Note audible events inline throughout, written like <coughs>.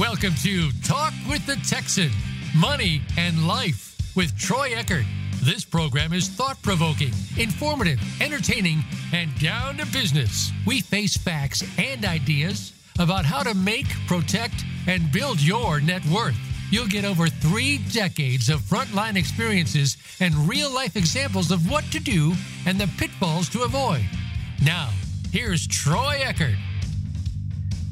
Welcome to Talk with the Texan Money and Life with Troy Eckert. This program is thought provoking, informative, entertaining, and down to business. We face facts and ideas about how to make, protect, and build your net worth. You'll get over three decades of frontline experiences and real life examples of what to do and the pitfalls to avoid. Now, here's Troy Eckert.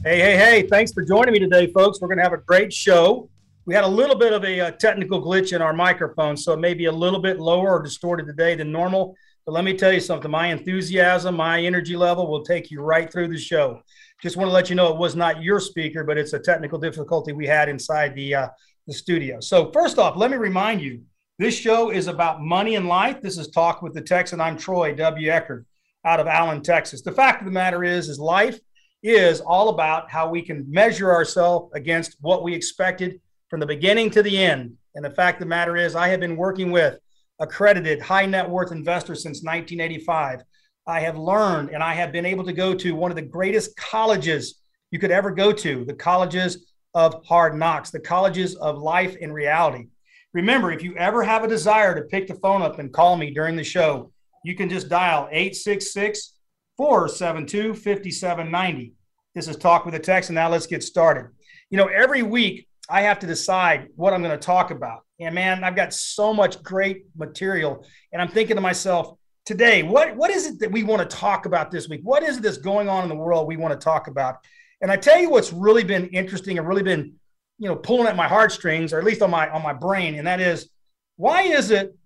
Hey, hey, hey, thanks for joining me today, folks. We're going to have a great show. We had a little bit of a, a, uh, technical glitch in our microphone, so it may be a little bit lower or distorted today than normal. But let me tell you something my enthusiasm, my energy level will take you right through the show. Just want to let you know it was not your speaker, but it's a technical difficulty we had inside the, uh, the studio. So, first off, let me remind you this show is about money and life. This is Talk with the Texan. I'm Troy W. Eckert out of Allen, Texas. The fact of the matter is, is life is all about how we can measure ourselves against what we expected from the beginning to the end. And the fact of the matter is, I have been working with accredited high net worth investors since 1985. I have learned and I have been able to go to one of the greatest colleges you could ever go to the colleges of hard knocks, the colleges of life and reality. Remember, if you ever have a desire to pick the phone up and call me during the show, you can just dial 866 472 5790. This is Talk with a Texan. Now let's get started. You know, every week I have to decide what I'm going to talk about. And man, I've got so much great material. And I'm thinking to myself, today, what, what is it that we want to talk about this week? What is it that's going on in the world we want to talk about? And I tell you what's really been interesting and really been, you know, pulling at my heartstrings, or at least on my on my brain, and that is why is it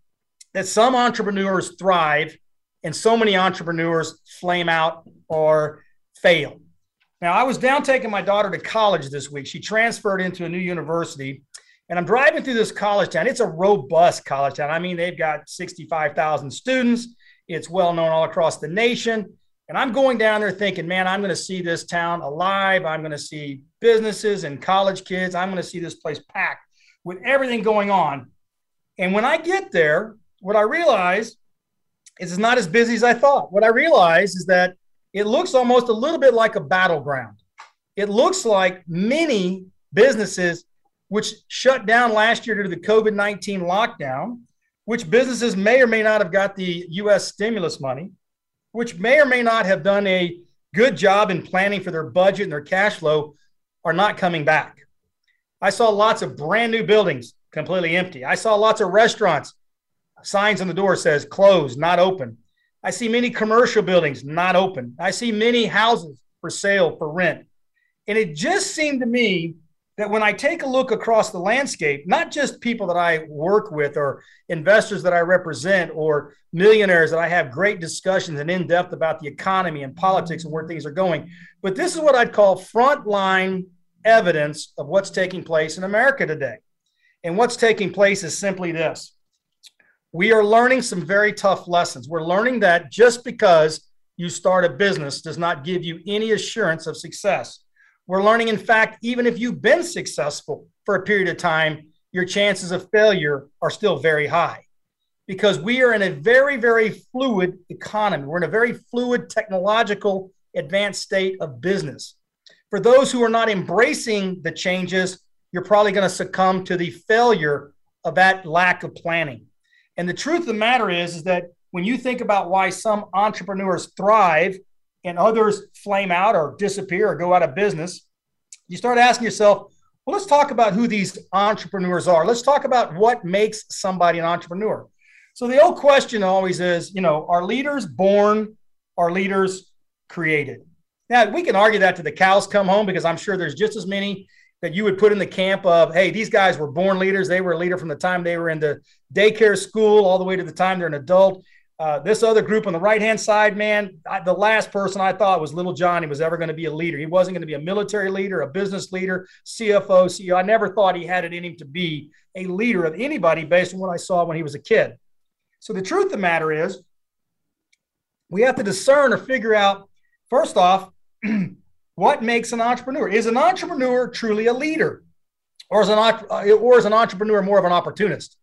that some entrepreneurs thrive and so many entrepreneurs flame out or fail. Now, I was down taking my daughter to college this week. She transferred into a new university, and I'm driving through this college town. It's a robust college town. I mean, they've got 65,000 students, it's well known all across the nation. And I'm going down there thinking, man, I'm going to see this town alive. I'm going to see businesses and college kids. I'm going to see this place packed with everything going on. And when I get there, what I realize it's not as busy as I thought. What I realized is that it looks almost a little bit like a battleground. It looks like many businesses which shut down last year due to the COVID 19 lockdown, which businesses may or may not have got the US stimulus money, which may or may not have done a good job in planning for their budget and their cash flow, are not coming back. I saw lots of brand new buildings completely empty. I saw lots of restaurants signs on the door says closed, not open. I see many commercial buildings not open. I see many houses for sale for rent. And it just seemed to me that when I take a look across the landscape, not just people that I work with or investors that I represent or millionaires that I have great discussions and in depth about the economy and politics and where things are going, but this is what I'd call frontline evidence of what's taking place in America today. And what's taking place is simply this we are learning some very tough lessons. We're learning that just because you start a business does not give you any assurance of success. We're learning, in fact, even if you've been successful for a period of time, your chances of failure are still very high because we are in a very, very fluid economy. We're in a very fluid, technological, advanced state of business. For those who are not embracing the changes, you're probably going to succumb to the failure of that lack of planning. And the truth of the matter is, is that when you think about why some entrepreneurs thrive and others flame out or disappear or go out of business, you start asking yourself, well, let's talk about who these entrepreneurs are. Let's talk about what makes somebody an entrepreneur. So the old question always is, you know, are leaders born? Are leaders created? Now we can argue that to the cows come home because I'm sure there's just as many that you would put in the camp of, hey, these guys were born leaders. They were a leader from the time they were in the daycare school all the way to the time they're an adult. Uh, this other group on the right hand side, man, I, the last person I thought was Little Johnny was ever going to be a leader. He wasn't going to be a military leader, a business leader, CFO, CEO. I never thought he had it in him to be a leader of anybody based on what I saw when he was a kid. So the truth of the matter is, we have to discern or figure out, first off, <clears throat> What makes an entrepreneur? Is an entrepreneur truly a leader? Or is an, uh, or is an entrepreneur more of an opportunist?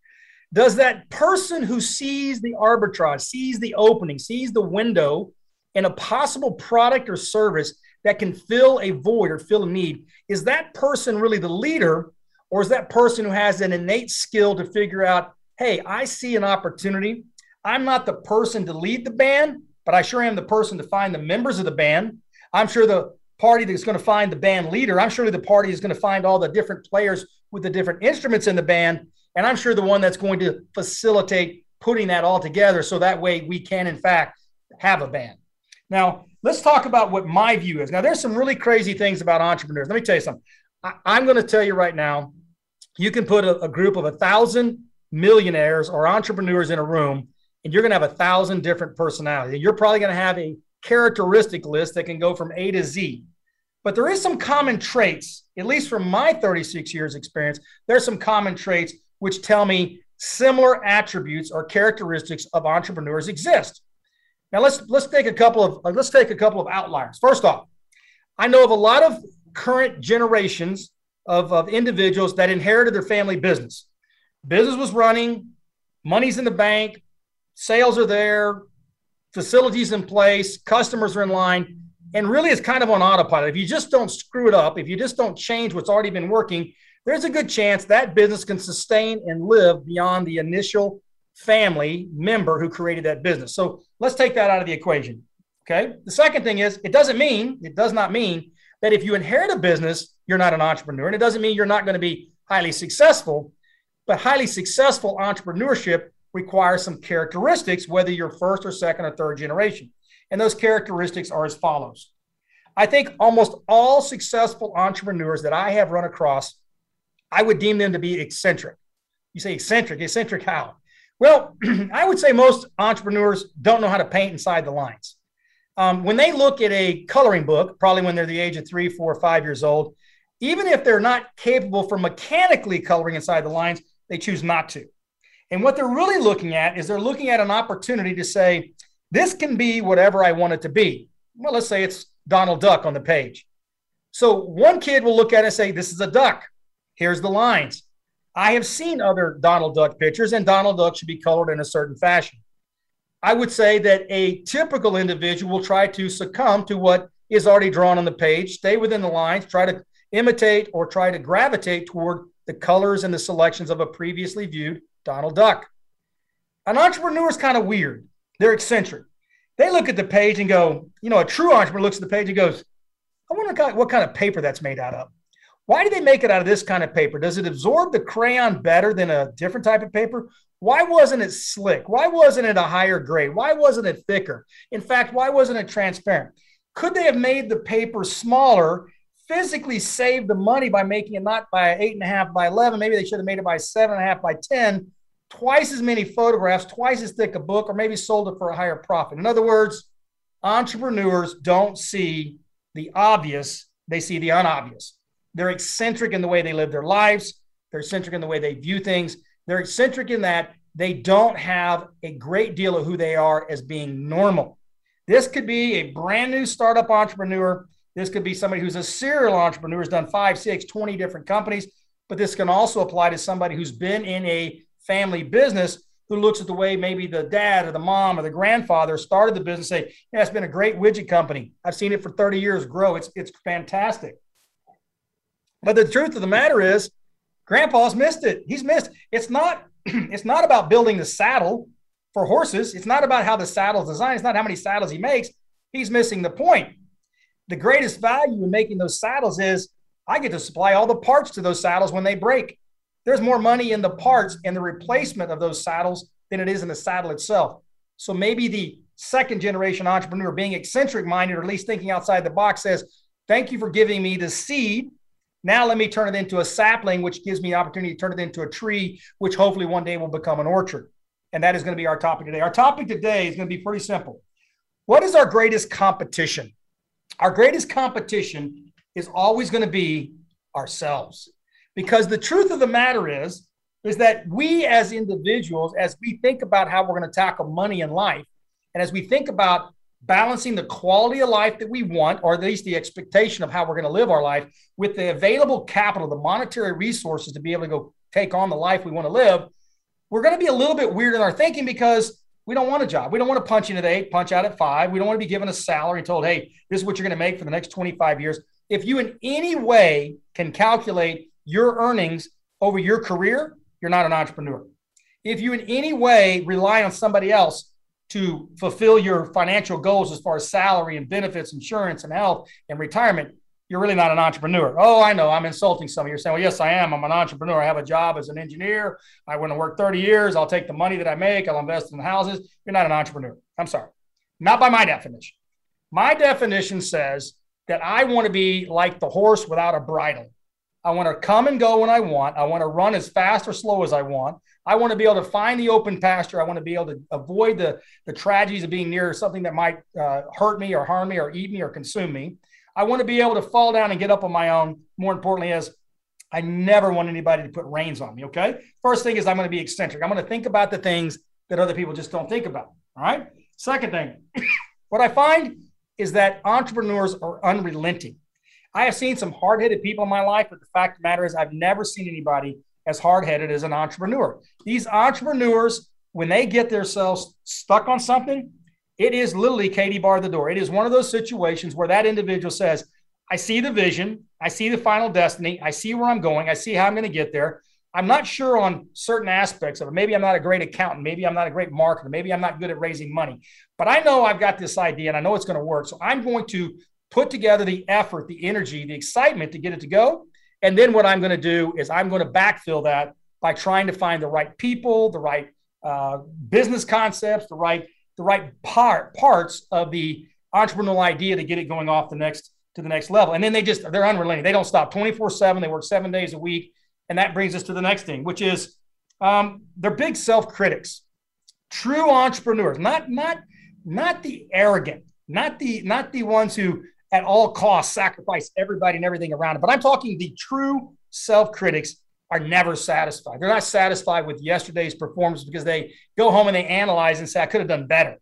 Does that person who sees the arbitrage, sees the opening, sees the window in a possible product or service that can fill a void or fill a need. Is that person really the leader, or is that person who has an innate skill to figure out, hey, I see an opportunity. I'm not the person to lead the band, but I sure am the person to find the members of the band. I'm sure the party that's going to find the band leader. I'm sure the party is going to find all the different players with the different instruments in the band. And I'm sure the one that's going to facilitate putting that all together so that way we can, in fact, have a band. Now, let's talk about what my view is. Now, there's some really crazy things about entrepreneurs. Let me tell you something. I, am going to tell you right now you can put a, a group of a thousand millionaires or entrepreneurs in a room, and you're going to have a thousand different personalities. You're probably going to have a characteristic list that can go from A to Z. But there is some common traits, at least from my 36 years experience, there's some common traits which tell me similar attributes or characteristics of entrepreneurs exist. Now let's let's take a couple of uh, let's take a couple of outliers. First off, I know of a lot of current generations of, of individuals that inherited their family business. Business was running, money's in the bank, sales are there, facilities in place, customers are in line, and really it's kind of on autopilot. If you just don't screw it up, if you just don't change what's already been working, there's a good chance that business can sustain and live beyond the initial family member who created that business. So let's take that out of the equation. Okay. The second thing is it doesn't mean, it does not mean that if you inherit a business, you're not an entrepreneur. And it doesn't mean you're not going to be highly successful, but highly successful entrepreneurship requires some characteristics, whether you're first or second or third generation. And those characteristics are as follows. I think almost all successful entrepreneurs that I have run across, I would deem them to be eccentric. You say eccentric, eccentric how? Well, <clears throat> I would say most entrepreneurs don't know how to paint inside the lines. Um, when they look at a coloring book, probably when they're the age of three, four, five years old, even if they're not capable for mechanically coloring inside the lines, they choose not to. And what they're really looking at is they're looking at an opportunity to say, this can be whatever I want it to be. Well, let's say it's Donald Duck on the page. So one kid will look at it and say, this is a duck. Here's the lines. I have seen other Donald Duck pictures, and Donald Duck should be colored in a certain fashion. I would say that a typical individual will try to succumb to what is already drawn on the page, stay within the lines, try to imitate or try to gravitate toward the colors and the selections of a previously viewed Donald Duck. An entrepreneur is kind of weird. They're eccentric. They look at the page and go, you know, a true entrepreneur looks at the page and goes, I wonder what kind of paper that's made out of. Why do they make it out of this kind of paper? Does it absorb the crayon better than a different type of paper? Why wasn't it slick? Why wasn't it a higher grade? Why wasn't it thicker? In fact, why wasn't it transparent? Could they have made the paper smaller, physically save the money by making it not by eight and a half by 11? Maybe they should have made it by seven and a half by 10, twice as many photographs, twice as thick a book, or maybe sold it for a higher profit. In other words, entrepreneurs don't see the obvious, they see the unobvious. They're eccentric in the way they live their lives. They're eccentric in the way they view things. They're eccentric in that they don't have a great deal of who they are as being normal. This could be a brand new startup entrepreneur. This could be somebody who's a serial entrepreneur, has done five, six, 20 different companies. But this can also apply to somebody who's been in a family business who looks at the way maybe the dad or the mom or the grandfather started the business say, yeah, it's been a great widget company. I've seen it for 30 years grow. It's, it's fantastic. But the truth of the matter is, Grandpa's missed it. He's missed. It's not. <clears throat> It's not about building the saddle for horses. It's not about how the saddle's designed. It's not how many saddles he makes. He's missing the point. The greatest value in making those saddles is I get to supply all the parts to those saddles when they break. There's more money in the parts and the replacement of those saddles than it is in the saddle itself. So maybe the second generation entrepreneur being eccentric minded or at least thinking outside the box says, Thank you for giving me the seed now let me turn it into a sapling, which gives me the opportunity to turn it into a tree, which hopefully one day will become an orchard. And that is going to be our topic today. Our topic today is going to be pretty simple. What is our greatest competition? Our greatest competition is always going to be ourselves. Because the truth of the matter is, is that we as individuals, as we think about how we're going to tackle money in life, and as we think about balancing the quality of life that we want, or at least the expectation of how we're going to live our life, with the available capital, the monetary resources to be able to go take on the life we want to live, we're going to be a little bit weird in our thinking because We don't want a job. We don't want to punch in at eight, punch out at five. We don't want to be given a salary told, hey, this is what you're going to make for the next 25 years. If you in any way can calculate your earnings over your career, you're not an entrepreneur. If you in any way rely on somebody else to fulfill your financial goals as far as salary and benefits, insurance and health and retirement, you're really not an entrepreneur. Oh, I know. I'm insulting some of you. You're saying, well, yes, I am. I'm an entrepreneur. I have a job as an engineer. I want to work 30 years. I'll take the money that I make. I'll invest in houses. You're not an entrepreneur. I'm sorry. Not by my definition. My definition says that I want to be like the horse without a bridle. I want to come and go when I want. I want to run as fast or slow as I want. I want to be able to find the open pasture. I want to be able to avoid the, the tragedies of being near something that might uh, hurt me or harm me or eat me or consume me. I want to be able to fall down and get up on my own. More importantly, is I never want anybody to put reins on me. Okay. First thing is I'm going to be eccentric. I'm going to think about the things that other people just don't think about. All right. Second thing, <coughs> what I find is that entrepreneurs are unrelenting. I have seen some hard headed people in my life, but the fact of the matter is, I've never seen anybody as hard headed as an entrepreneur. These entrepreneurs, when they get themselves stuck on something, it is literally Katie bar the door. It is one of those situations where that individual says, I see the vision, I see the final destiny, I see where I'm going, I see how I'm going to get there. I'm not sure on certain aspects of it. Maybe I'm not a great accountant, maybe I'm not a great marketer, maybe I'm not good at raising money, but I know I've got this idea and I know it's going to work. So I'm going to put together the effort, the energy, the excitement to get it to go. And then what I'm going to do is I'm going to backfill that by trying to find the right people, the right uh, business concepts, the right the right part parts of the entrepreneurial idea to get it going off the next to the next level. And then they just they're unrelenting. They don't stop 24/7. They work 7 days a week. And that brings us to the next thing, which is um, they're big self-critics. True entrepreneurs, not not not the arrogant, not the not the ones who at all costs sacrifice everybody and everything around it. But I'm talking the true self-critics are never satisfied. They're not satisfied with yesterday's performance because they go home and they analyze and say, I could have done better.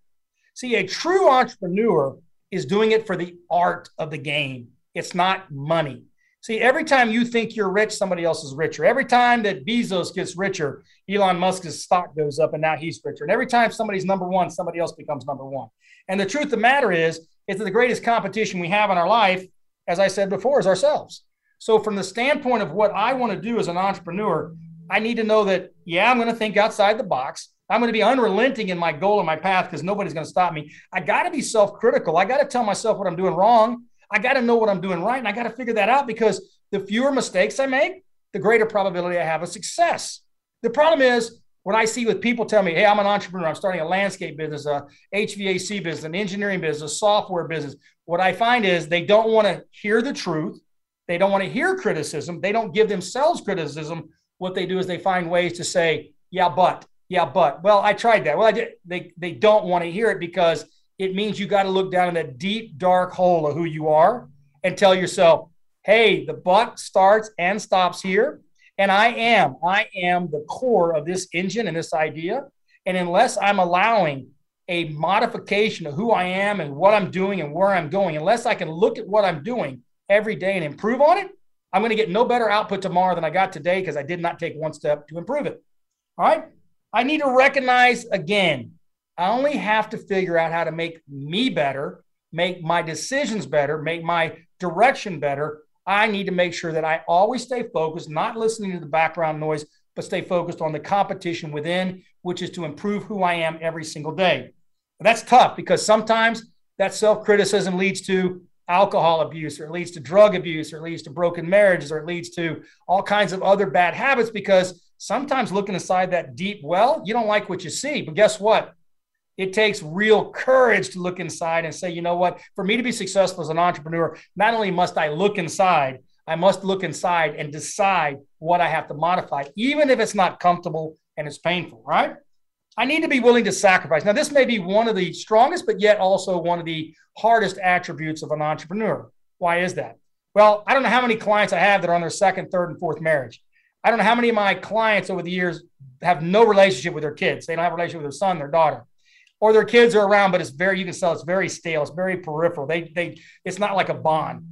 See, a true entrepreneur is doing it for the art of the game, it's not money. See, every time you think you're rich, somebody else is richer. Every time that Bezos gets richer, Elon Musk's stock goes up and now he's richer. And every time somebody's number one, somebody else becomes number one. And the truth of the matter is, that the greatest competition we have in our life, as I said before, is ourselves. So, from the standpoint of what I want to do as an entrepreneur, I need to know that, yeah, I'm going to think outside the box. I'm going to be unrelenting in my goal and my path because nobody's going to stop me. I got to be self critical. I got to tell myself what I'm doing wrong. I got to know what I'm doing right. And I got to figure that out because the fewer mistakes I make, the greater probability I have of success. The problem is what I see with people tell me, hey, I'm an entrepreneur. I'm starting a landscape business, a HVAC business, an engineering business, software business. What I find is they don't want to hear the truth. They don't want to hear criticism. They don't give themselves criticism. What they do is they find ways to say, yeah, but, yeah, but. Well, I tried that. Well, I did. They, they don't want to hear it because it means you got to look down in that deep, dark hole of who you are and tell yourself, hey, the buck starts and stops here. And I am, I am the core of this engine and this idea. And unless I'm allowing a modification of who I am and what I'm doing and where I'm going, unless I can look at what I'm doing every day and improve on it, I'm going to get no better output tomorrow than I got today because I did not take one step to improve it. All right. I need to recognize again, I only have to figure out how to make me better, make my decisions better, make my direction better. I need to make sure that I always stay focused, not listening to the background noise, but stay focused on the competition within, which is to improve who I am every single day. That's tough because sometimes that self criticism leads to alcohol abuse or it leads to drug abuse or it leads to broken marriages or it leads to all kinds of other bad habits because sometimes looking inside that deep well you don't like what you see but guess what it takes real courage to look inside and say you know what for me to be successful as an entrepreneur not only must i look inside i must look inside and decide what i have to modify even if it's not comfortable and it's painful right I need to be willing to sacrifice. Now, this may be one of the strongest, but yet also one of the hardest attributes of an entrepreneur. Why is that? Well, I don't know how many clients I have that are on their second, third, and fourth marriage. I don't know how many of my clients over the years have no relationship with their kids. They don't have a relationship with their son, their daughter, or their kids are around, but it's very, you can tell it's very stale. It's very peripheral. They, they, it's not like a bond.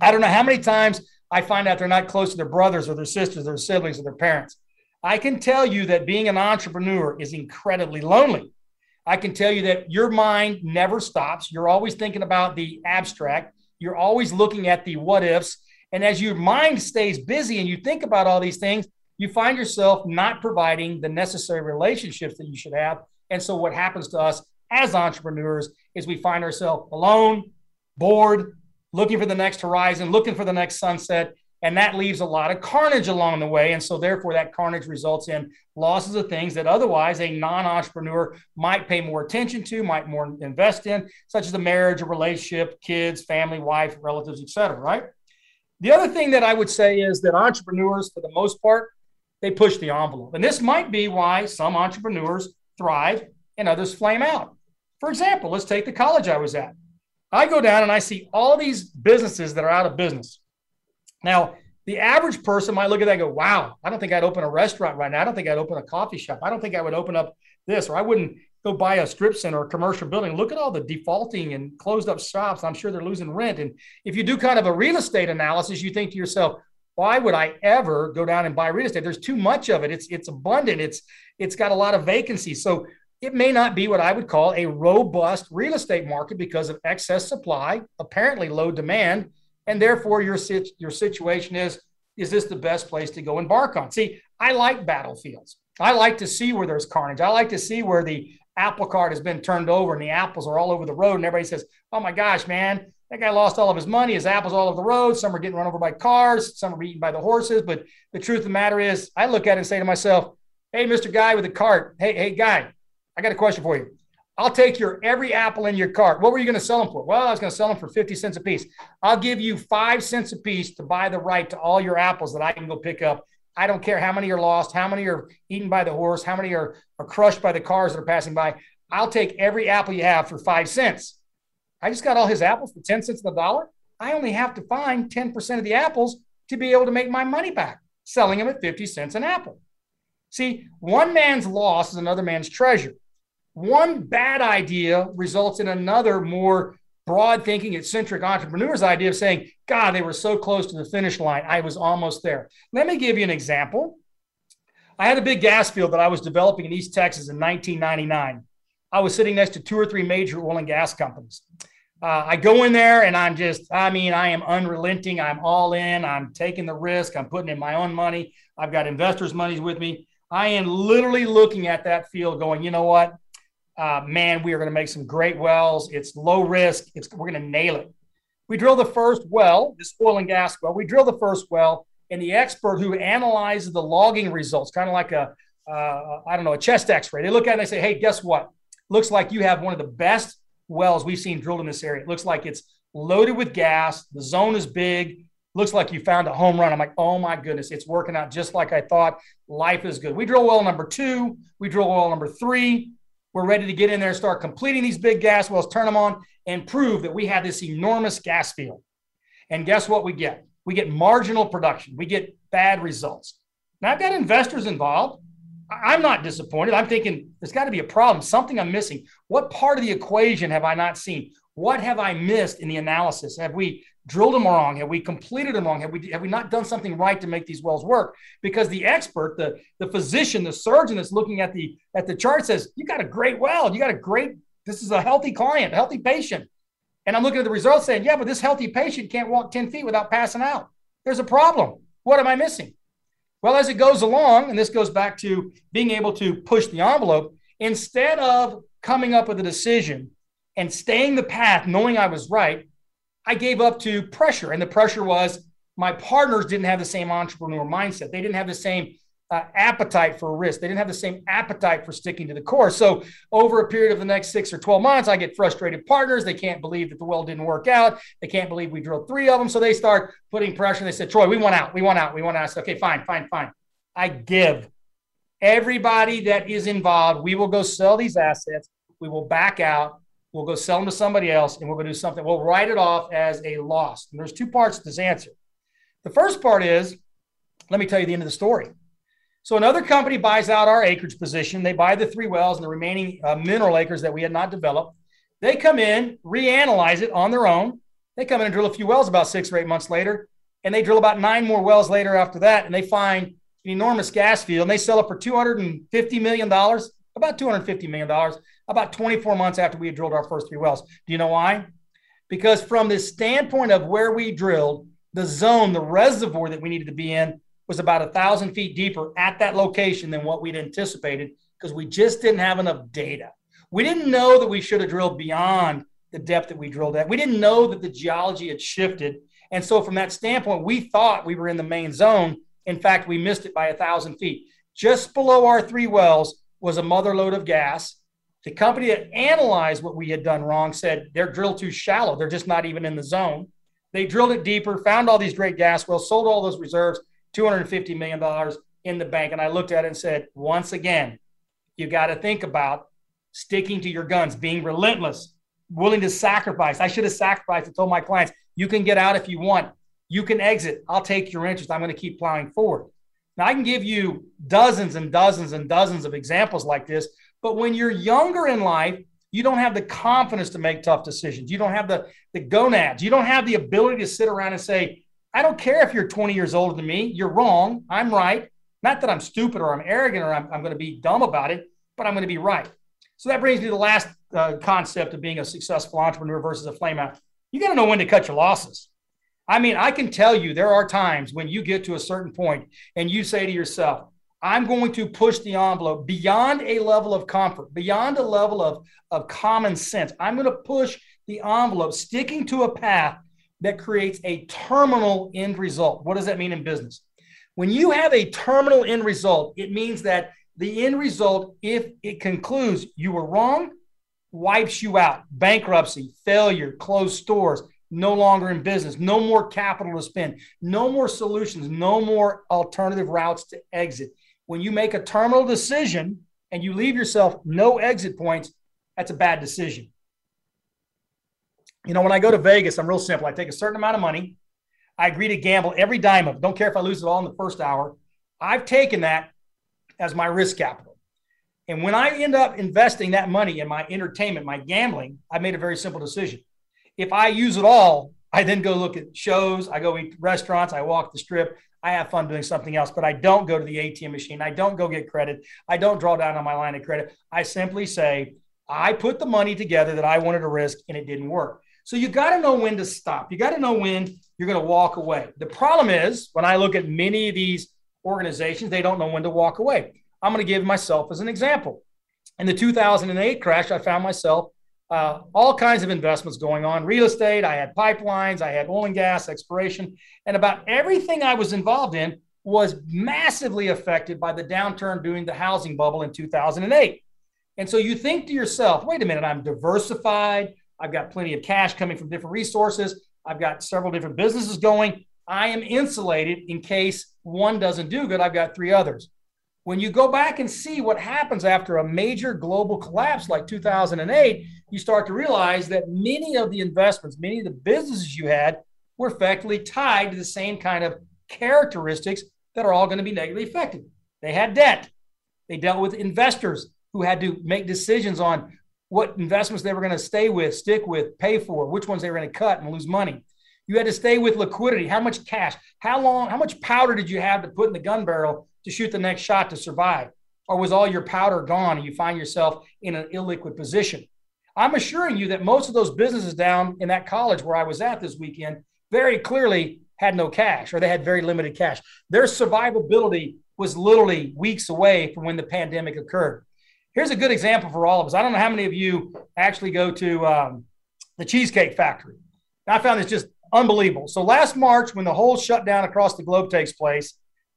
I don't know how many times I find out they're not close to their brothers or their sisters, or their siblings, or their parents. I can tell you that being an entrepreneur is incredibly lonely. I can tell you that your mind never stops. You're always thinking about the abstract. You're always looking at the what ifs. And as your mind stays busy and you think about all these things, you find yourself not providing the necessary relationships that you should have. And so, what happens to us as entrepreneurs is we find ourselves alone, bored, looking for the next horizon, looking for the next sunset. And that leaves a lot of carnage along the way. And so, therefore, that carnage results in losses of things that otherwise a non entrepreneur might pay more attention to, might more invest in, such as a marriage, a relationship, kids, family, wife, relatives, etc. right? The other thing that I would say is that entrepreneurs, for the most part, they push the envelope. And this might be why some entrepreneurs thrive and others flame out. For example, let's take the college I was at. I go down and I see all these businesses that are out of business. Now, the average person might look at that and go, wow, I don't think I'd open a restaurant right now. I don't think I'd open a coffee shop. I don't think I would open up this, or I wouldn't go buy a strip center or commercial building. Look at all the defaulting and closed up shops. I'm sure they're losing rent. And if you do kind of a real estate analysis, you think to yourself, why would I ever go down and buy real estate? There's too much of it. It's it's abundant. It's it's got a lot of vacancies. So it may not be what I would call a robust real estate market because of excess supply, apparently low demand, and therefore your your situation is is this the best place to go embark on? See, I like battlefields. I like to see where there's carnage. I like to see where the apple cart has been turned over and the apples are all over the road and everybody says, "Oh my gosh, man, that guy lost all of his money. His apples all over the road. Some are getting run over by cars. Some are eaten by the horses." But the truth of the matter is, I look at it and say to myself, "Hey, Mr. Guy with the cart. Hey, hey, guy, I got a question for you. I'll take your every apple in your cart. What were you going to sell them for? Well, I was going to sell them for 50 cents a piece. I'll give you five cents a piece to buy the right to all your apples that I can go pick up. I don't care how many are lost, how many are eaten by the horse, how many are, are crushed by the cars that are passing by. I'll take every apple you have for five cents. I just got all his apples for 10 cents on the dollar. I only have to find 10% of the apples to be able to make my money back, selling them at 50 cents an apple. See, one man's loss is another man's treasure. One bad idea results in another more broad thinking, eccentric entrepreneur's idea of saying, God, they were so close to the finish line. I was almost there. Let me give you an example. I had a big gas field that I was developing in East Texas in 1999. I was sitting next to two or three major oil and gas companies. Uh, I go in there and I'm just, I mean, I am unrelenting. I'm all in. I'm taking the risk. I'm putting in my own money. I've got investors' monies with me. I am literally looking at that field going, you know what? Uh, man, we are going to make some great wells. It's low risk. It's, we're going to nail it. We drill the first well, this oil and gas well. We drill the first well, and the expert who analyzes the logging results, kind of like a, uh, I don't know, a chest X-ray. They look at it and they say, "Hey, guess what? Looks like you have one of the best wells we've seen drilled in this area. It looks like it's loaded with gas. The zone is big looks like you found a home run. I'm like, oh my goodness, it's working out just like I thought. Life is good. We drill well number two, we drill well number three. We're ready to get in there and start completing these big gas wells, turn them on, and prove that we have this enormous gas field. And guess what we get? We get marginal production, we get bad results. Now, I've got investors involved. I'm not disappointed. I'm thinking there's got to be a problem, something I'm missing. What part of the equation have I not seen? What have I missed in the analysis? Have we drilled them wrong? Have we completed them wrong? Have we have we not done something right to make these wells work? Because the expert, the the physician, the surgeon that's looking at the at the chart says, you got a great well, you got a great, this is a healthy client, healthy patient. And I'm looking at the results saying, yeah, but this healthy patient can't walk 10 feet without passing out. There's a problem. What am I missing? Well, as it goes along, and this goes back to being able to push the envelope, instead of coming up with a decision and staying the path, knowing I was right, I gave up to pressure. And the pressure was my partners didn't have the same entrepreneur mindset. They didn't have the same uh, appetite for risk. They didn't have the same appetite for sticking to the course. So, over a period of the next six or 12 months, I get frustrated partners. They can't believe that the well didn't work out. They can't believe we drilled three of them. So, they start putting pressure. They said, Troy, we want out. We want out. We want out. I said, okay, fine, fine, fine. I give everybody that is involved, we will go sell these assets. We will back out. We'll go sell them to somebody else and we're going to do something. We'll write it off as a loss. And there's two parts to this answer. The first part is let me tell you the end of the story. So another company buys out our acreage position. They buy the three wells and the remaining uh, mineral acres that we had not developed. They come in, reanalyze it on their own. They come in and drill a few wells about six or eight months later, and they drill about nine more wells later after that, and they find an enormous gas field, and they sell it for two hundred and fifty million dollars. about $250 million, about 24 months after we had drilled our first three wells. Do you know why? Because from the standpoint of where we drilled, the zone, the reservoir that we needed to be in was about a thousand feet deeper at that location than what we'd anticipated because we just didn't have enough data. We didn't know that we should have drilled beyond the depth that we drilled at. We didn't know that the geology had shifted. And so, from that standpoint, we thought we were in the main zone. In fact, we missed it by a thousand feet. Just below our three wells was a mother lode of gas. The company that analyzed what we had done wrong said they're drilled too shallow. They're just not even in the zone. They drilled it deeper, found all these great gas wells, sold all those reserves, $250 million in the bank. And I looked at it and said, once again, you got to think about sticking to your guns, being relentless, willing to sacrifice. I should have sacrificed and told my clients, you can get out if you want. You can exit. I'll take your interest. I'm going to keep plowing forward. Now, I can give you dozens and dozens and dozens of examples like this, but when you're younger in life, you don't have the confidence to make tough decisions. You don't have the, the gonads. You don't have the ability to sit around and say, I don't care if you're 20 years older than me. You're wrong. I'm right. Not that I'm stupid or I'm arrogant or I'm, I'm going to be dumb about it, but I'm going to be right. So that brings me to the last uh, concept of being a successful entrepreneur versus a flame out. You got to know when to cut your losses. I mean, I can tell you there are times when you get to a certain point and you say to yourself, I'm going to push the envelope beyond a level of comfort, beyond a level of, of common sense. I'm going to push the envelope, sticking to a path that creates a terminal end result. What does that mean in business? When you have a terminal end result, it means that the end result, if it concludes you were wrong, wipes you out. Bankruptcy, failure, closed stores, no longer in business, no more capital to spend, no more solutions, no more alternative routes to exit when you make a terminal decision and you leave yourself no exit points, that's a bad decision. You know, when I go to Vegas, I'm real simple. I take a certain amount of money. I agree to gamble every dime of it. Don't care if I lose it all in the first hour. I've taken that as my risk capital. And when I end up investing that money in my entertainment, my gambling, I made a very simple decision. If I use it all, I then go look at shows, I go eat restaurants, I walk the strip, I have fun doing something else, but I don't go to the ATM machine. I don't go get credit. I don't draw down on my line of credit. I simply say, I put the money together that I wanted to risk and it didn't work. So you got to know when to stop. You got to know when you're going to walk away. The problem is when I look at many of these organizations, they don't know when to walk away. I'm going to give myself as an example. In the 2008 crash, I found myself uh, all kinds of investments going on real estate. I had pipelines, I had oil and gas exploration, and about everything I was involved in was massively affected by the downturn during the housing bubble in 2008. And so you think to yourself, wait a minute, I'm diversified. I've got plenty of cash coming from different resources. I've got several different businesses going. I am insulated in case one doesn't do good. I've got three others. When you go back and see what happens after a major global collapse like 2008, you start to realize that many of the investments, many of the businesses you had were effectively tied to the same kind of characteristics that are all going to be negatively affected. They had debt. They dealt with investors who had to make decisions on what investments they were going to stay with, stick with, pay for, which ones they were going to cut and lose money. You had to stay with liquidity. How much cash? How long? How much powder did you have to put in the gun barrel to shoot the next shot to survive? Or was all your powder gone and you find yourself in an illiquid position? I'm assuring you that most of those businesses down in that college where I was at this weekend very clearly had no cash or they had very limited cash. Their survivability was literally weeks away from when the pandemic occurred. Here's a good example for all of us. I don't know how many of you actually go to um, the Cheesecake Factory. I found this just unbelievable. So last March, when the whole shutdown across the globe takes place,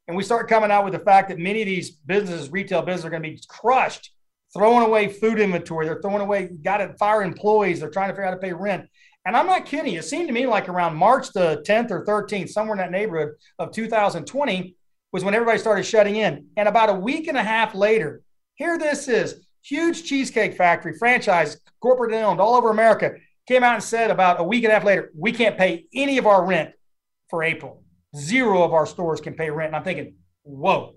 and we start coming out with the fact that many of these businesses, retail businesses, are going to be crushed, throwing away food inventory. They're throwing away, got to fire employees. They're trying to figure out how to pay rent. And I'm not kidding. It seemed to me like around March the 10th or 13th, somewhere in that neighborhood of 2020, was when everybody started shutting in. And about a week and a half later, here this is huge cheesecake factory, franchise, corporate owned all over America, came out and said about a week and a half later, we can't pay any of our rent for April. Zero of our stores can pay rent. And I'm thinking, whoa.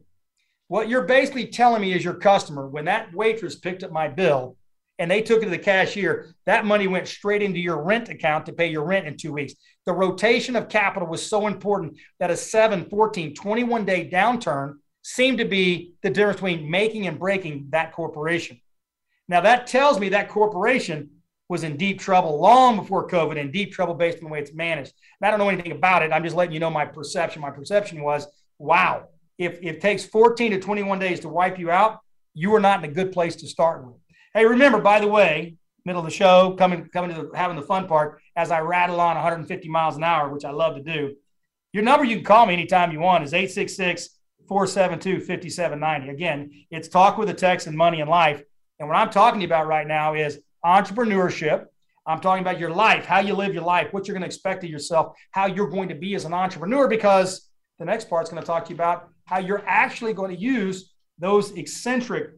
What you're basically telling me is your customer, when that waitress picked up my bill and they took it to the cashier, that money went straight into your rent account to pay your rent in two weeks. The rotation of capital was so important that a 7, 14, 21 day downturn seemed to be the difference between making and breaking that corporation. Now, that tells me that corporation was in deep trouble long before COVID, in deep trouble based on the way it's managed. And I don't know anything about it. I'm just letting you know my perception. My perception was, wow, if, if it takes 14 to 21 days to wipe you out, you are not in a good place to start with. Hey, remember, by the way, middle of the show, coming coming to the, having the fun part, as I rattle on 150 miles an hour, which I love to do. Your number you can call me anytime you want is 866 472 5790. Again, it's talk with the Texan money and life. And what I'm talking about right now is entrepreneurship. I'm talking about your life, how you live your life, what you're going to expect of yourself, how you're going to be as an entrepreneur, because the next part's going to talk to you about how you're actually going to use those eccentric,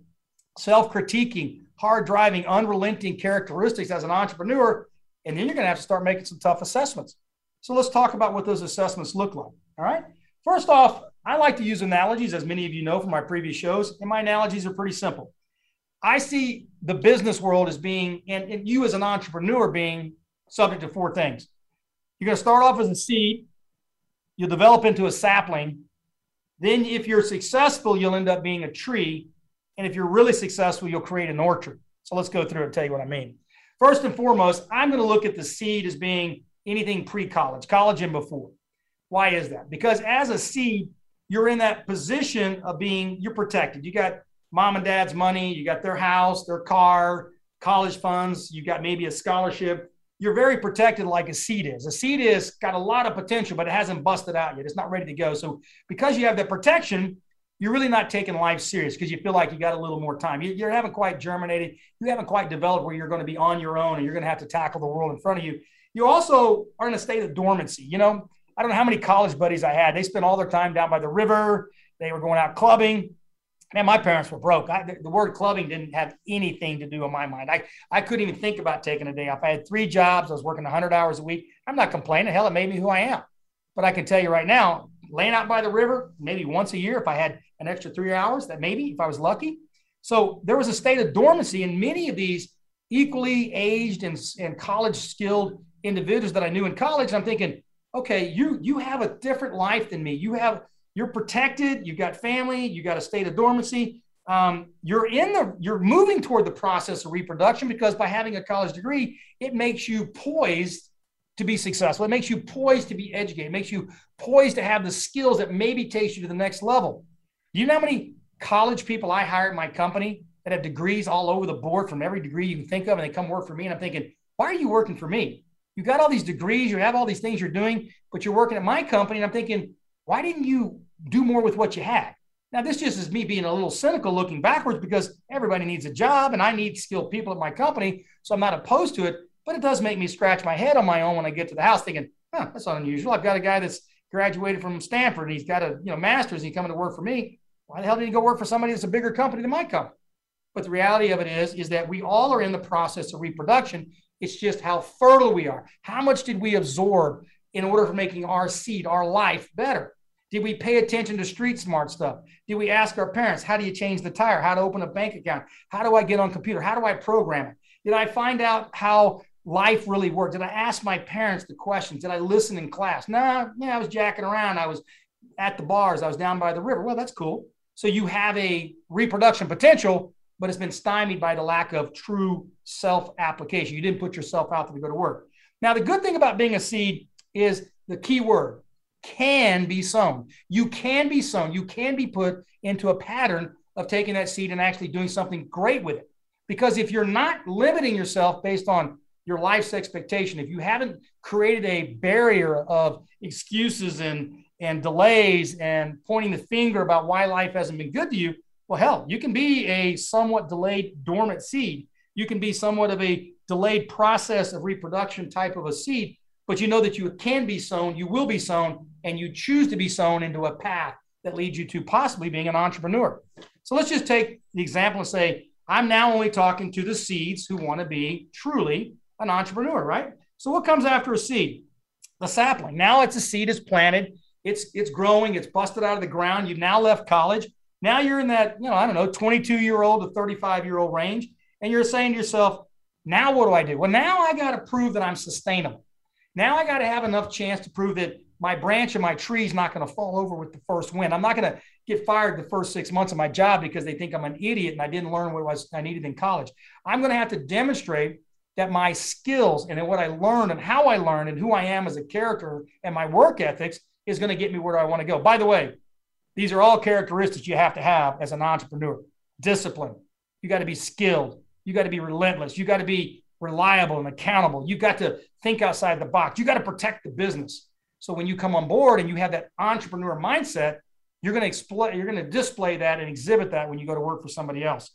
self critiquing, hard driving, unrelenting characteristics as an entrepreneur. And then you're going to have to start making some tough assessments. So let's talk about what those assessments look like. All right. First off, I like to use analogies, as many of you know from my previous shows, and my analogies are pretty simple. I see the business world as being, and, and you as an entrepreneur being subject to four things. You're going to start off as a seed, you'll develop into a sapling. Then, if you're successful, you'll end up being a tree. And if you're really successful, you'll create an orchard. So let's go through and tell you what I mean. First and foremost, I'm going to look at the seed as being anything pre college, college and before. Why is that? Because as a seed, you're in that position of being, you're protected. You got mom and dad's money, you got their house, their car, college funds, you got maybe a scholarship. You're very protected like a seed is. A seed is got a lot of potential, but it hasn't busted out yet. It's not ready to go. So because you have that protection, you're really not taking life serious because you feel like you got a little more time. You, you haven't quite germinated. You haven't quite developed where you're going to be on your own and you're going to have to tackle the world in front of you. You also are in a state of dormancy. You know, I don't know how many college buddies I had. They spent all their time down by the river. They were going out clubbing man, my parents were broke. I, the, word clubbing didn't have anything to do in my mind. I, I couldn't even think about taking a day off. I had three jobs. I was working 100 hours a week. I'm not complaining. Hell, it made me who I am. But I can tell you right now, laying out by the river, maybe once a year, if I had an extra three hours, that maybe if I was lucky. So there was a state of dormancy in many of these equally aged and, and college skilled individuals that I knew in college. I'm thinking, okay, you you have a different life than me. You have you're protected. You've got family. You got a state of dormancy. Um, you're in the you're moving toward the process of reproduction because by having a college degree, it makes you poised to be successful. It makes you poised to be educated. It makes you poised to have the skills that maybe takes you to the next level. You know how many college people I hire at my company that have degrees all over the board from every degree you can think of, and they come work for me? And I'm thinking, why are you working for me? You got all these degrees, you have all these things you're doing, but you're working at my company. And I'm thinking, why didn't you do more with what you had. Now, this just is me being a little cynical looking backwards because everybody needs a job and I need skilled people at my company. So I'm not opposed to it, but it does make me scratch my head on my own when I get to the house thinking, huh, that's unusual. I've got a guy that's graduated from Stanford and he's got a you know master's and he's coming to work for me. Why the hell did he go work for somebody that's a bigger company than my company? But the reality of it is, is that we all are in the process of reproduction. It's just how fertile we are. How much did we absorb in order for making our seed, our life better? Did we pay attention to street smart stuff? Did we ask our parents, how do you change the tire? How to open a bank account? How do I get on computer? How do I program it? Did I find out how life really worked? Did I ask my parents the questions? Did I listen in class? No, nah, yeah, I was jacking around. I was at the bars. I was down by the river. Well, that's cool. So you have a reproduction potential, but it's been stymied by the lack of true self application. You didn't put yourself out there to go to work. Now, the good thing about being a seed is the key word can be sown. You can be sown. You can be put into a pattern of taking that seed and actually doing something great with it. Because if you're not limiting yourself based on your life's expectation, if you haven't created a barrier of excuses and, and delays and pointing the finger about why life hasn't been good to you, well, hell, you can be a somewhat delayed dormant seed. You can be somewhat of a delayed process of reproduction type of a seed but you know that you can be sown, you will be sown, and you choose to be sown into a path that leads you to possibly being an entrepreneur. So let's just take the example and say, I'm now only talking to the seeds who want to be truly an entrepreneur, right? So what comes after a seed? The sapling. Now it's a seed is planted, it's it's growing, it's busted out of the ground. You've now left college. Now you're in that, you know, I don't know, 22 year old to 35 year old range. And you're saying to yourself, now what do I do? Well, now I got to prove that I'm sustainable. Now I got to have enough chance to prove that my branch and my tree is not going to fall over with the first wind. I'm not going to get fired the first six months of my job because they think I'm an idiot and I didn't learn what was I needed in college. I'm going to have to demonstrate that my skills and what I learned and how I learned and who I am as a character and my work ethics is going to get me where I want to go. By the way, these are all characteristics you have to have as an entrepreneur. Discipline. You got to be skilled. You got to be relentless. You got to be reliable and accountable. You got to think outside the box. You got to protect the business. So when you come on board and you have that entrepreneur mindset, you're going to explain, you're going to display that and exhibit that when you go to work for somebody else.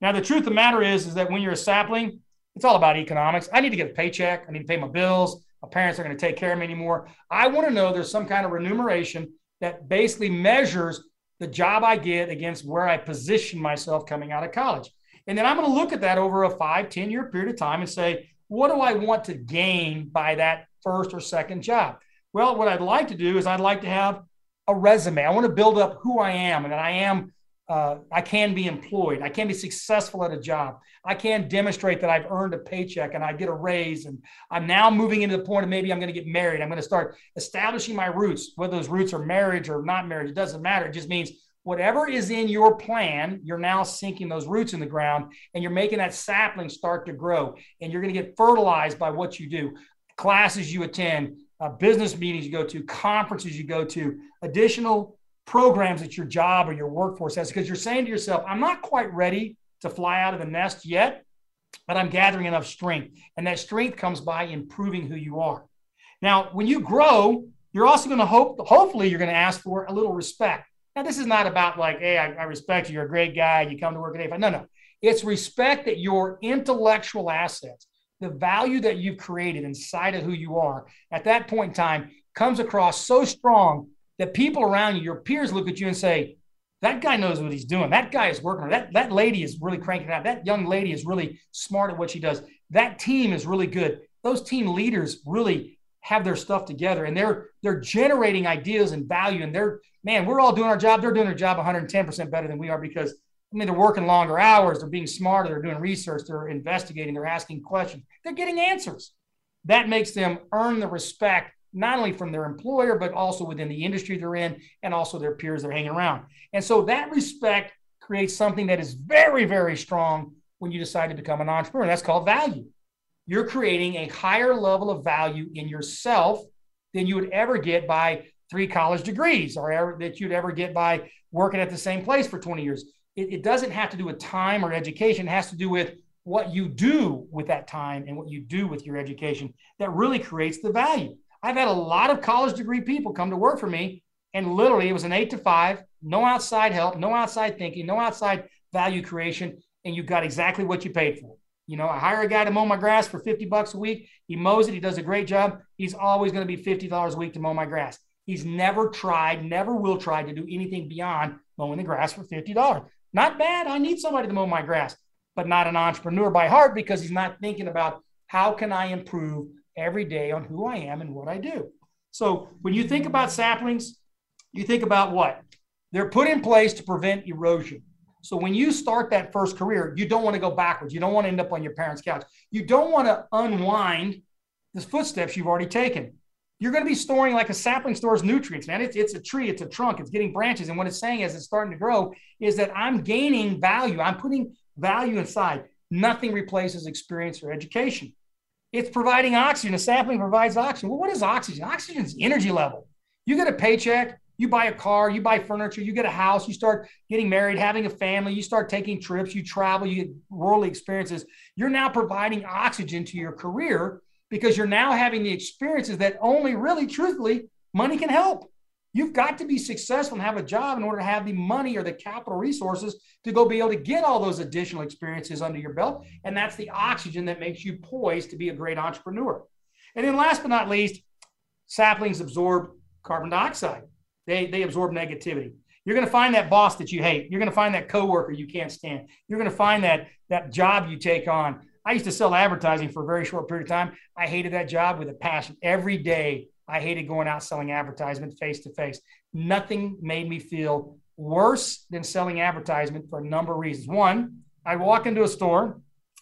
Now, the truth of the matter is, is that when you're a sapling, it's all about economics. I need to get a paycheck. I need to pay my bills. My parents are going to take care of me anymore. I want to know there's some kind of remuneration that basically measures the job I get against where I position myself coming out of college. And then I'm going to look at that over a five, 10 year period of time and say, what do I want to gain by that first or second job? Well, what I'd like to do is I'd like to have a resume. I want to build up who I am and that I am, uh, I can be employed. I can be successful at a job. I can demonstrate that I've earned a paycheck and I get a raise. And I'm now moving into the point of maybe I'm going to get married. I'm going to start establishing my roots, whether those roots are marriage or not marriage. It doesn't matter. It just means whatever is in your plan, you're now sinking those roots in the ground and you're making that sapling start to grow. And you're going to get fertilized by what you do, classes you attend, uh, business meetings you go to, conferences you go to, additional programs that your job or your workforce has, because you're saying to yourself, I'm not quite ready to fly out of the nest yet, but I'm gathering enough strength. And that strength comes by improving who you are. Now, when you grow, you're also going to hope, hopefully, you're going to ask for a little respect. Now, this is not about like, hey, I, I respect you, you're a great guy, you come to work at A5. No, no. It's respect that your intellectual assets, the value that you've created inside of who you are at that point in time comes across so strong that people around you, your peers look at you and say, that guy knows what he's doing. That guy is working. That, that lady is really cranking out. That young lady is really smart at what she does. That team is really good. Those team leaders really have their stuff together and they're they're generating ideas and value. And they're, man, we're all doing our job. They're doing their job 110% better than we are because I mean, they're working longer hours, they're being smarter, they're doing research, they're investigating, they're asking questions, they're getting answers. That makes them earn the respect not only from their employer, but also within the industry they're in and also their peers they're hanging around. And so that respect creates something that is very, very strong when you decide to become an entrepreneur. That's called value. You're creating a higher level of value in yourself than you would ever get by three college degrees or ever, that you'd ever get by working at the same place for 20 years it, it doesn't have to do with time or education. It has to do with what you do with that time and what you do with your education that really creates the value. I've had a lot of college degree people come to work for me, and literally it was an eight to five, no outside help, no outside thinking, no outside value creation, and you got exactly what you paid for. You know, I hire a guy to mow my grass for 50 bucks a week. He mows it, he does a great job. He's always going to be $50 a week to mow my grass. He's never tried, never will try to do anything beyond mowing the grass for $50. Not bad. I need somebody to mow my grass, but not an entrepreneur by heart because he's not thinking about how can I improve every day on who I am and what I do. So when you think about saplings, you think about what? They're put in place to prevent erosion. So when you start that first career, you don't want to go backwards. You don't want to end up on your parents' couch. You don't want to unwind the footsteps you've already taken you're going to be storing like a sapling stores nutrients, man. It's, it's a tree, it's a trunk, it's getting branches. And what it's saying as it's starting to grow is that I'm gaining value. I'm putting value inside. Nothing replaces experience or education. It's providing oxygen. A sapling provides oxygen. Well, what is oxygen? Oxygen is energy level. You get a paycheck, you buy a car, you buy furniture, you get a house, you start getting married, having a family, you start taking trips, you travel, you get worldly experiences. You're now providing oxygen to your career because you're now having the experiences that only really truthfully money can help. You've got to be successful and have a job in order to have the money or the capital resources to go be able to get all those additional experiences under your belt. And that's the oxygen that makes you poised to be a great entrepreneur. And then last but not least, saplings absorb carbon dioxide. They, they absorb negativity. You're going to find that boss that you hate. You're going to find that coworker you can't stand. You're going to find that, that job you take on I used to sell advertising for a very short period of time. I hated that job with a passion. Every day, I hated going out selling advertisement face to face. Nothing made me feel worse than selling advertisement for a number of reasons. One, I'd walk into a store,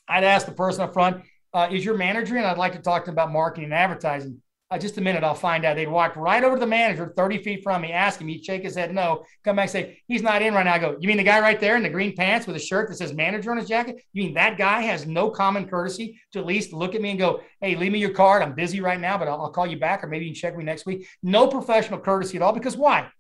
I'd ask the person up front, uh, "Is your manager?" And I'd like to talk to them about marketing and advertising. Uh, just a minute, I'll find out. They'd walk right over to the manager 30 feet from me, ask him. He'd shake his head no, come back say, he's not in right now. I go, you mean the guy right there in the green pants with a shirt that says manager on his jacket? You mean that guy has no common courtesy to at least look at me and go, hey, leave me your card. I'm busy right now, but I'll, I'll call you back or maybe you can check me next week. No professional courtesy at all because why?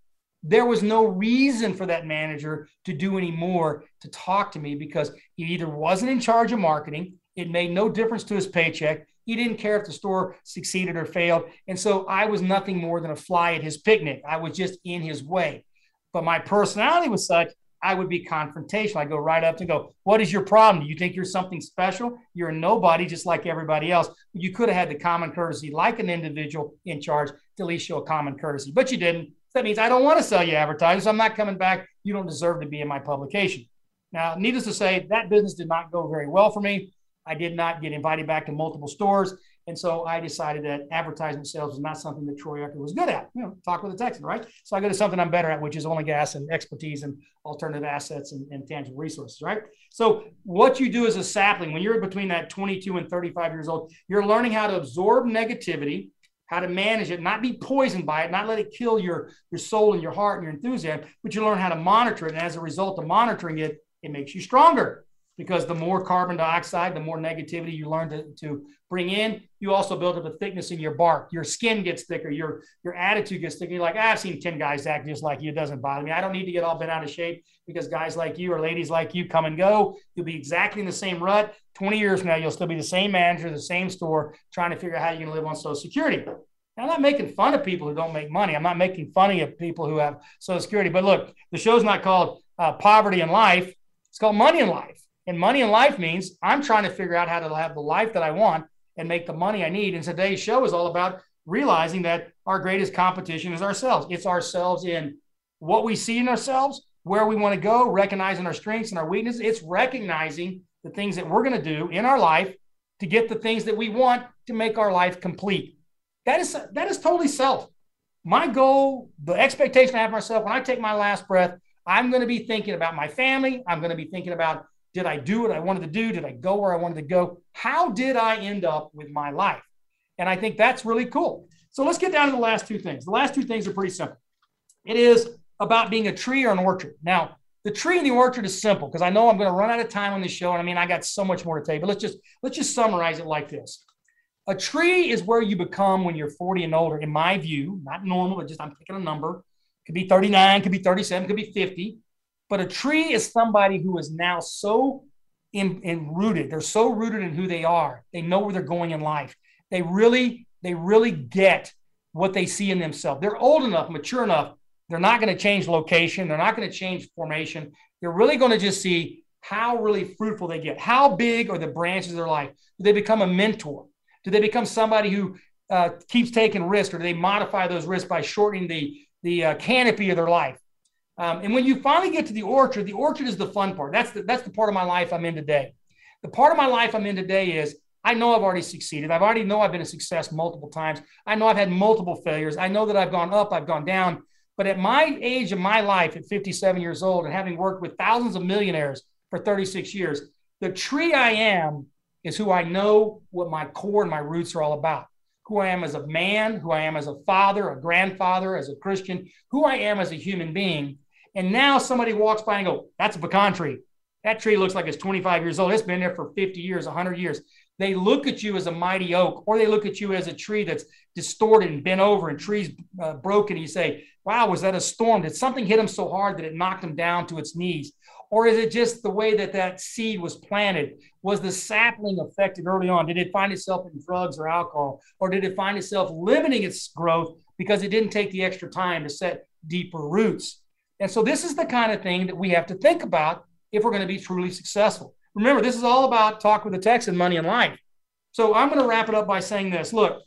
There was no reason for that manager to do any more to talk to me because he either wasn't in charge of marketing, it made no difference to his paycheck he didn't care if the store succeeded or failed. And so I was nothing more than a fly at his picnic. I was just in his way. But my personality was such, I would be confrontational. I go right up to go, What is your problem? Do you think you're something special? You're a nobody, just like everybody else. You could have had the common courtesy, like an individual in charge, to at least show a common courtesy, but you didn't. That means I don't want to sell you advertising. So I'm not coming back. You don't deserve to be in my publication. Now, needless to say, that business did not go very well for me. I did not get invited back to multiple stores. And so I decided that advertisement sales was not something that Troy Eckard was good at. You know, talk with a Texan, right? So I go to something I'm better at, which is oil and gas and expertise and alternative assets and, and tangible resources, right? So what you do as a sapling, when you're between that 22 and 35 years old, you're learning how to absorb negativity, how to manage it, not be poisoned by it, not let it kill your, your soul and your heart and your enthusiasm, but you learn how to monitor it. And as a result of monitoring it, it makes you stronger because the more carbon dioxide, the more negativity you learn to, to bring in, you also build up a thickness in your bark. Your skin gets thicker, your, your attitude gets thicker. You're like, I've seen 10 guys act just like you. It doesn't bother me. I don't need to get all bent out of shape because guys like you or ladies like you come and go. You'll be exactly in the same rut. 20 years from now, you'll still be the same manager, the same store, trying to figure out how you're to live on Social Security. I'm not making fun of people who don't make money. I'm not making fun of people who have Social Security. But look, the show's not called uh, Poverty in Life. It's called Money in Life. And money in life means I'm trying to figure out how to have the life that I want and make the money I need. And today's show is all about realizing that our greatest competition is ourselves. It's ourselves in what we see in ourselves, where we want to go, recognizing our strengths and our weaknesses. It's recognizing the things that we're going to do in our life to get the things that we want to make our life complete. That is that is totally self. My goal, the expectation I have myself when I take my last breath, I'm going to be thinking about my family. I'm going to be thinking about did I do what I wanted to do? Did I go where I wanted to go? How did I end up with my life? And I think that's really cool. So let's get down to the last two things. The last two things are pretty simple. It is about being a tree or an orchard. Now, the tree and the orchard is simple because I know I'm going to run out of time on this show. And I mean, I got so much more to tell you, but let's just let's just summarize it like this. A tree is where you become when you're 40 and older, in my view, not normal, but just I'm picking a number. Could be 39, could be 37, could be 50. But a tree is somebody who is now so in, in rooted. They're so rooted in who they are. They know where they're going in life. They really, they really get what they see in themselves. They're old enough, mature enough. They're not going to change location. They're not going to change formation. They're really going to just see how really fruitful they get. How big are the branches of their life? Do they become a mentor? Do they become somebody who uh, keeps taking risks, or do they modify those risks by shortening the the uh, canopy of their life? Um, and when you finally get to the orchard, the orchard is the fun part. That's the, that's the part of my life I'm in today. The part of my life I'm in today is I know I've already succeeded. I've already know I've been a success multiple times. I know I've had multiple failures. I know that I've gone up, I've gone down. But at my age of my life, at 57 years old, and having worked with thousands of millionaires for 36 years, the tree I am is who I know what my core and my roots are all about. Who I am as a man, who I am as a father, a grandfather, as a Christian, who I am as a human being. And now somebody walks by and go, that's a pecan tree. That tree looks like it's 25 years old. It's been there for 50 years, 100 years. They look at you as a mighty oak, or they look at you as a tree that's distorted and bent over and trees uh, broken. You say, wow, was that a storm? Did something hit them so hard that it knocked them down to its knees? Or is it just the way that that seed was planted? Was the sapling affected early on? Did it find itself in drugs or alcohol? Or did it find itself limiting its growth because it didn't take the extra time to set deeper roots? And so this is the kind of thing that we have to think about if we're going to be truly successful. Remember, this is all about talk with the Texan, money and life. So I'm going to wrap it up by saying this. Look,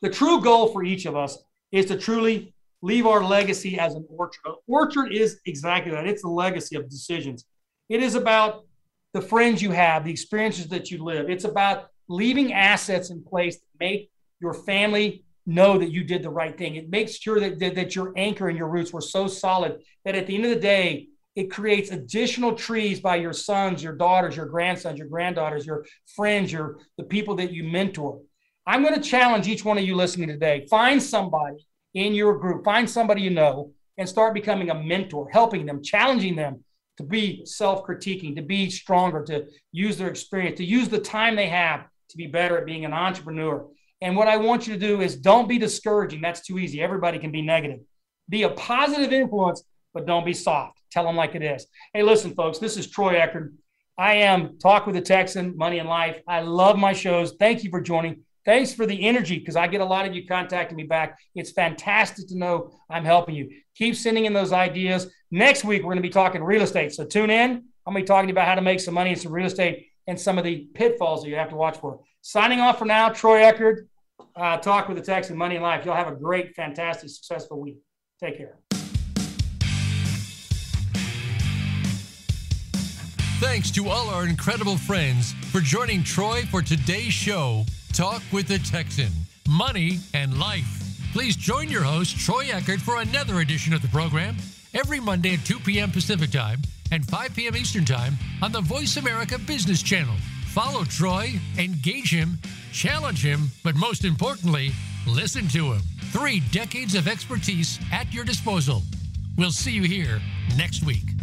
the true goal for each of us is to truly leave our legacy as an orchard. An orchard is exactly that. It's the legacy of decisions. It is about the friends you have, the experiences that you live. It's about leaving assets in place that make your family know that you did the right thing. It makes sure that, that, that your anchor and your roots were so solid that at the end of the day, it creates additional trees by your sons, your daughters, your grandsons, your granddaughters, your friends, your the people that you mentor. I'm going to challenge each one of you listening today. Find somebody in your group, find somebody you know, and start becoming a mentor, helping them, challenging them to be self critiquing, to be stronger, to use their experience, to use the time they have to be better at being an entrepreneur. And what I want you to do is don't be discouraging. That's too easy. Everybody can be negative. Be a positive influence, but don't be soft. Tell them like it is. Hey, listen, folks, this is Troy Eckard. I am Talk with the Texan, Money and Life. I love my shows. Thank you for joining. Thanks for the energy because I get a lot of you contacting me back. It's fantastic to know I'm helping you. Keep sending in those ideas. Next week, we're going to be talking real estate. So tune in. I'm going to be talking about how to make some money in some real estate and some of the pitfalls that you have to watch for. Signing off for now, Troy Eckard, uh, Talk with the Texan, Money and Life. You'll have a great, fantastic, successful week. Take care. Thanks to all our incredible friends for joining Troy for today's show, Talk with the Texan Money and Life. Please join your host, Troy Eckard, for another edition of the program every Monday at 2 p.m. Pacific Time and 5 p.m. Eastern Time on the Voice America Business Channel. Follow Troy, engage him, challenge him, but most importantly, listen to him. Three decades of expertise at your disposal. We'll see you here next week.